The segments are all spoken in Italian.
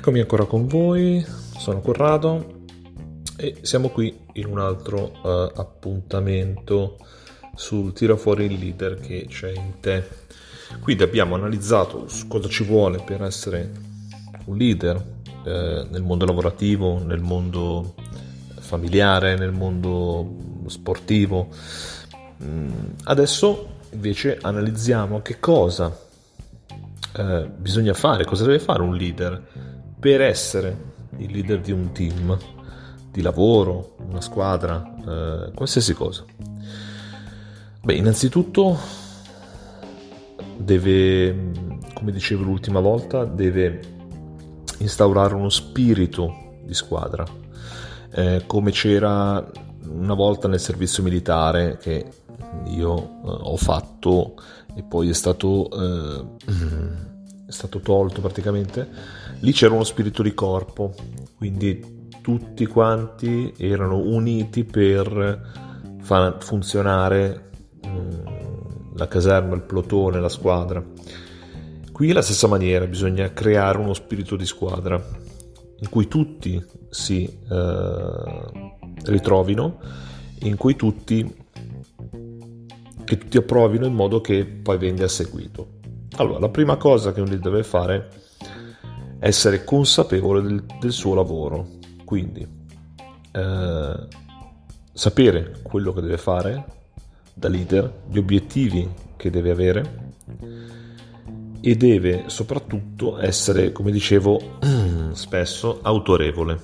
Eccomi ancora con voi, sono Corrado e siamo qui in un altro uh, appuntamento sul tira fuori il leader che c'è in te. Quindi abbiamo analizzato cosa ci vuole per essere un leader eh, nel mondo lavorativo, nel mondo familiare, nel mondo sportivo. Mm, adesso invece analizziamo che cosa eh, bisogna fare, cosa deve fare un leader per essere il leader di un team, di lavoro, una squadra, eh, qualsiasi cosa? Beh, innanzitutto deve, come dicevo l'ultima volta, deve instaurare uno spirito di squadra, eh, come c'era una volta nel servizio militare che io eh, ho fatto e poi è stato, eh, è stato tolto praticamente Lì c'era uno spirito di corpo, quindi tutti quanti erano uniti per far funzionare mm, la caserma, il plotone, la squadra. Qui la stessa maniera, bisogna creare uno spirito di squadra in cui tutti si eh, ritrovino, in cui tutti, che tutti approvino in modo che poi venga seguito. Allora, la prima cosa che un leader deve fare è essere consapevole del, del suo lavoro, quindi eh, sapere quello che deve fare da leader, gli obiettivi che deve avere e deve soprattutto essere, come dicevo spesso, autorevole.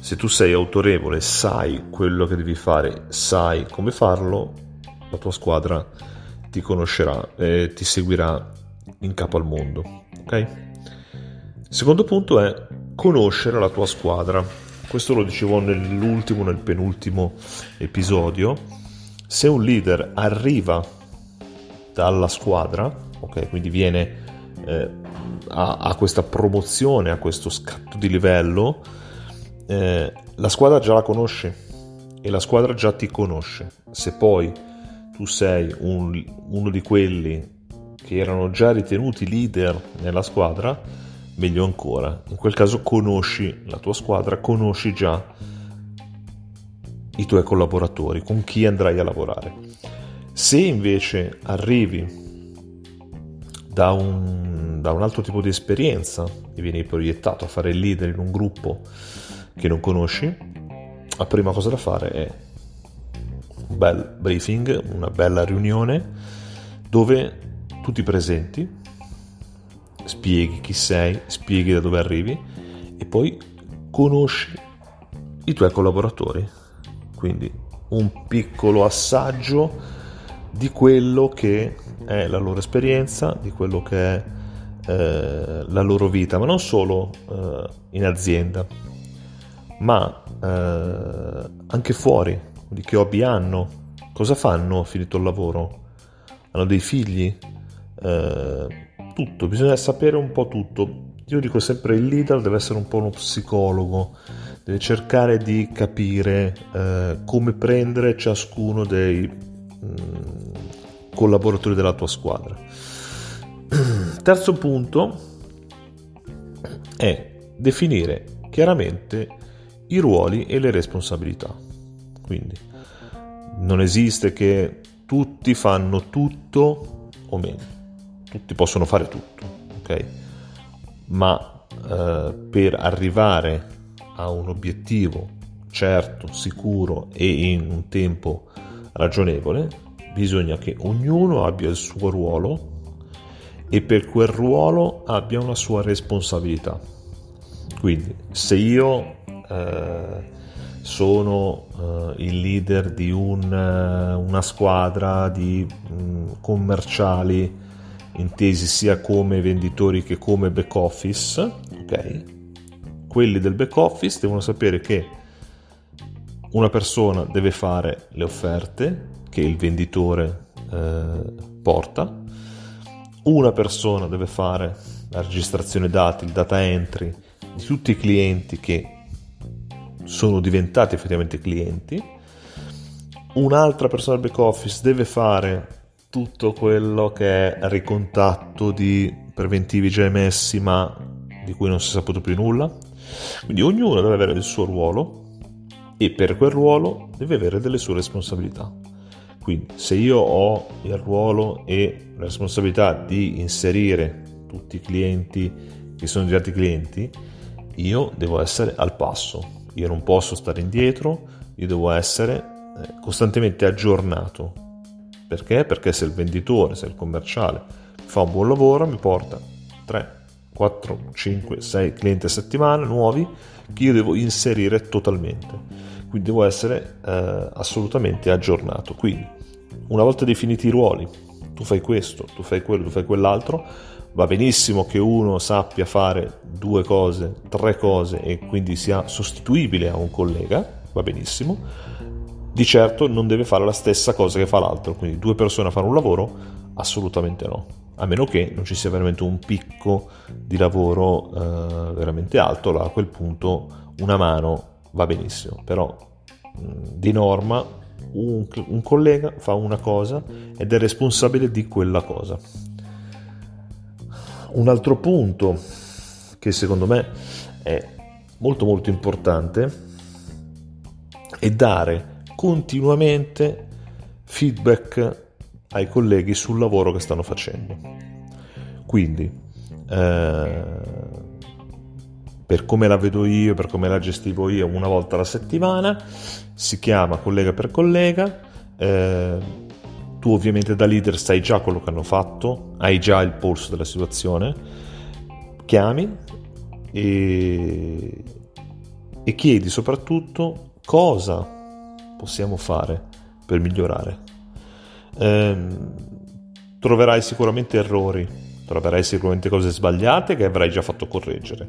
Se tu sei autorevole, sai quello che devi fare, sai come farlo, la tua squadra ti conoscerà e ti seguirà in capo al mondo. Ok? secondo punto è conoscere la tua squadra. Questo lo dicevo nell'ultimo, nel penultimo episodio. Se un leader arriva dalla squadra, ok, quindi viene eh, a, a, questa promozione, a questo scatto di livello, eh, la squadra già la conosce e la squadra già ti conosce. Se poi tu sei un, uno di quelli che erano già ritenuti leader nella squadra, meglio ancora, in quel caso conosci la tua squadra, conosci già i tuoi collaboratori, con chi andrai a lavorare. Se invece arrivi da un, da un altro tipo di esperienza e vieni proiettato a fare il leader in un gruppo che non conosci, la prima cosa da fare è un bel briefing, una bella riunione dove tu ti presenti spieghi chi sei, spieghi da dove arrivi e poi conosci i tuoi collaboratori. Quindi un piccolo assaggio di quello che è la loro esperienza, di quello che è eh, la loro vita, ma non solo eh, in azienda, ma eh, anche fuori, di che hobby hanno, cosa fanno finito il lavoro, hanno dei figli, eh, tutto, bisogna sapere un po' tutto. Io dico sempre il leader deve essere un po' uno psicologo, deve cercare di capire eh, come prendere ciascuno dei mh, mm, collaboratori della tua squadra. Terzo punto è definire chiaramente i ruoli e le responsabilità. Quindi non esiste che tutti fanno tutto o meno tutti possono fare tutto, ok? Ma eh, per arrivare a un obiettivo certo, sicuro e in un tempo ragionevole, bisogna che ognuno abbia il suo ruolo e per quel ruolo abbia una sua responsabilità. Quindi se io eh, sono eh, il leader di un, una squadra di mh, mm, commerciali intesi sia come venditori che come back office, ok? Quelli del back office devono sapere che una persona deve fare le offerte che il venditore eh, porta, una persona deve fare la registrazione dati, il data entry di tutti i clienti che sono diventati effettivamente clienti, un'altra persona del back office deve fare tutto quello che è ricontatto di preventivi già emessi ma di cui non si è saputo più nulla. Quindi ognuno deve avere il suo ruolo e per quel ruolo deve avere delle sue responsabilità. Quindi se io ho il ruolo e la responsabilità di inserire tutti i clienti che sono diventati clienti, io devo essere al passo, io non posso stare indietro, io devo essere eh, costantemente aggiornato. Perché? Perché se il venditore, se il commerciale fa un buon lavoro, mi porta 3, 4, 5, 6 clienti a settimana nuovi che io devo inserire totalmente. Quindi devo essere eh, assolutamente aggiornato. Quindi, una volta definiti i ruoli, tu fai questo, tu fai quello, tu fai quell'altro, va benissimo che uno sappia fare due cose, tre cose e quindi sia sostituibile a un collega, va benissimo. Di certo non deve fare la stessa cosa che fa l'altro, quindi due persone a fare un lavoro, assolutamente no a meno che non ci sia veramente un picco di lavoro eh, veramente alto, allora a quel punto una mano va benissimo, però mh, di norma un, un, collega fa una cosa ed è responsabile di quella cosa. Un altro punto che secondo me è molto molto importante è dare continuamente feedback ai colleghi sul lavoro che stanno facendo. Quindi, eh, per come la vedo io, per come la gestivo io, una volta alla settimana, si chiama collega per collega. Eh, tu ovviamente da leader sai già quello che hanno fatto, hai già il polso della situazione, chiami e, e chiedi soprattutto cosa possiamo fare per migliorare. Ehm, troverai sicuramente errori, troverai sicuramente cose sbagliate che avrai già fatto correggere,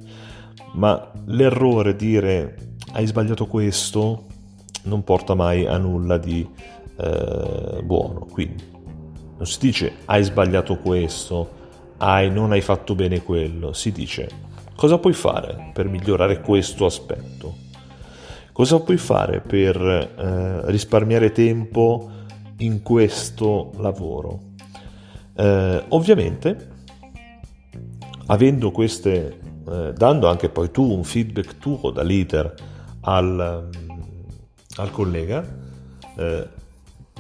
ma l'errore dire hai sbagliato questo non porta mai a nulla di eh, buono. Quindi non si dice hai sbagliato questo, hai, non hai fatto bene quello, si dice cosa puoi fare per migliorare questo aspetto. Cosa puoi fare per eh, risparmiare tempo in questo lavoro. Eh, ovviamente, avendo queste, eh, dando anche poi tu un feedback tuo da leader al, al collega, eh,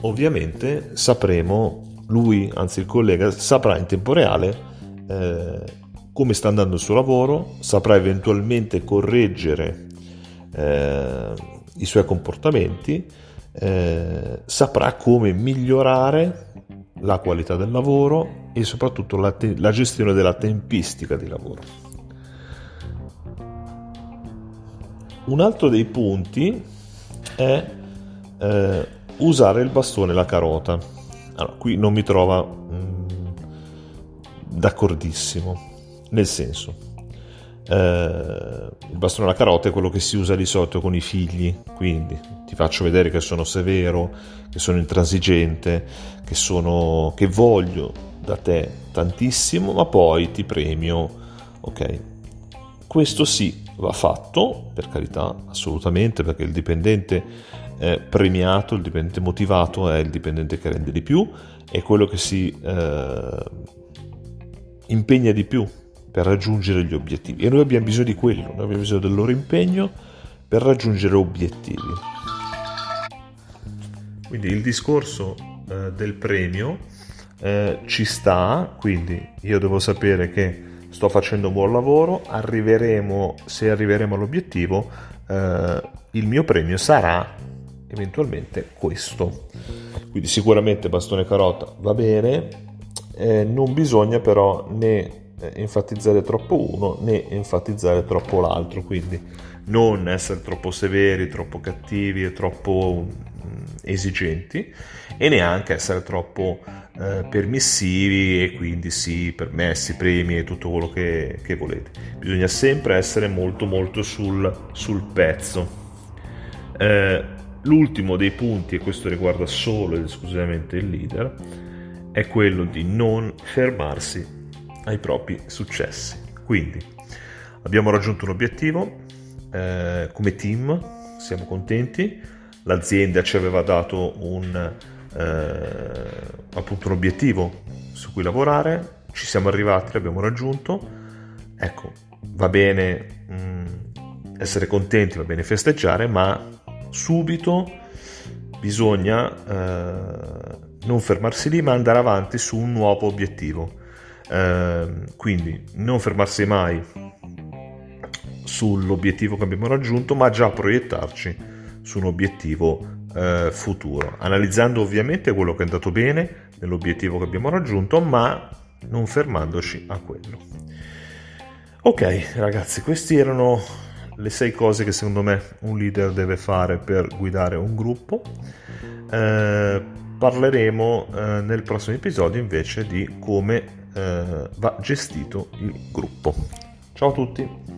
ovviamente sapremo, lui, anzi il collega, saprà in tempo reale eh, come sta andando il suo lavoro, saprà eventualmente correggere eh, i suoi comportamenti eh, saprà come migliorare la qualità del lavoro e soprattutto la, te- la gestione della tempistica di lavoro. Un altro dei punti è eh, usare il bastone e la carota. Allora, qui non mi trova mh, mm, d'accordissimo, nel senso, eh, il bastone alla carota è quello che si usa di solito con i figli, quindi ti faccio vedere che sono severo, che sono intransigente, che, sono, che voglio da te tantissimo, ma poi ti premio, ok? Questo sì, va fatto, per carità, assolutamente, perché il dipendente eh, premiato, il dipendente motivato è il dipendente che rende di più, è quello che si eh, impegna di più per raggiungere gli obiettivi. E noi abbiamo bisogno di quello, noi abbiamo bisogno del loro impegno per raggiungere obiettivi. Quindi il discorso eh, del premio eh, ci sta, quindi io devo sapere che sto facendo un buon lavoro, arriveremo, se arriveremo all'obiettivo, eh, il mio premio sarà eventualmente questo. Quindi sicuramente bastone carota va bene, eh, non bisogna però né eh, enfatizzare troppo uno né enfatizzare troppo l'altro, quindi non essere troppo severi, troppo cattivi e troppo esigenti e neanche essere troppo eh, permissivi e quindi sì, permessi, premi e tutto quello che, che volete. Bisogna sempre essere molto molto sul, sul pezzo. Eh, l'ultimo dei punti, e questo riguarda solo ed esclusivamente il leader, è quello di non fermarsi ai propri successi. Quindi abbiamo raggiunto un obiettivo eh, come team, siamo contenti, l'azienda ci aveva dato un, eh, appunto un obiettivo su cui lavorare, ci siamo arrivati, l'abbiamo raggiunto. Ecco, va bene mh, mm, essere contenti, va bene festeggiare, ma subito bisogna eh, non fermarsi lì, ma andare avanti su un nuovo obiettivo. Eh, quindi non fermarsi mai sull'obiettivo che abbiamo raggiunto, ma già proiettarci su un obiettivo eh, futuro, analizzando ovviamente quello che è andato bene nell'obiettivo che abbiamo raggiunto, ma non fermandoci a quello. Ok ragazzi, queste erano le sei cose che secondo me un leader deve fare per guidare un gruppo. Eh, parleremo eh, nel prossimo episodio invece di come eh, va gestito il gruppo. Ciao a tutti!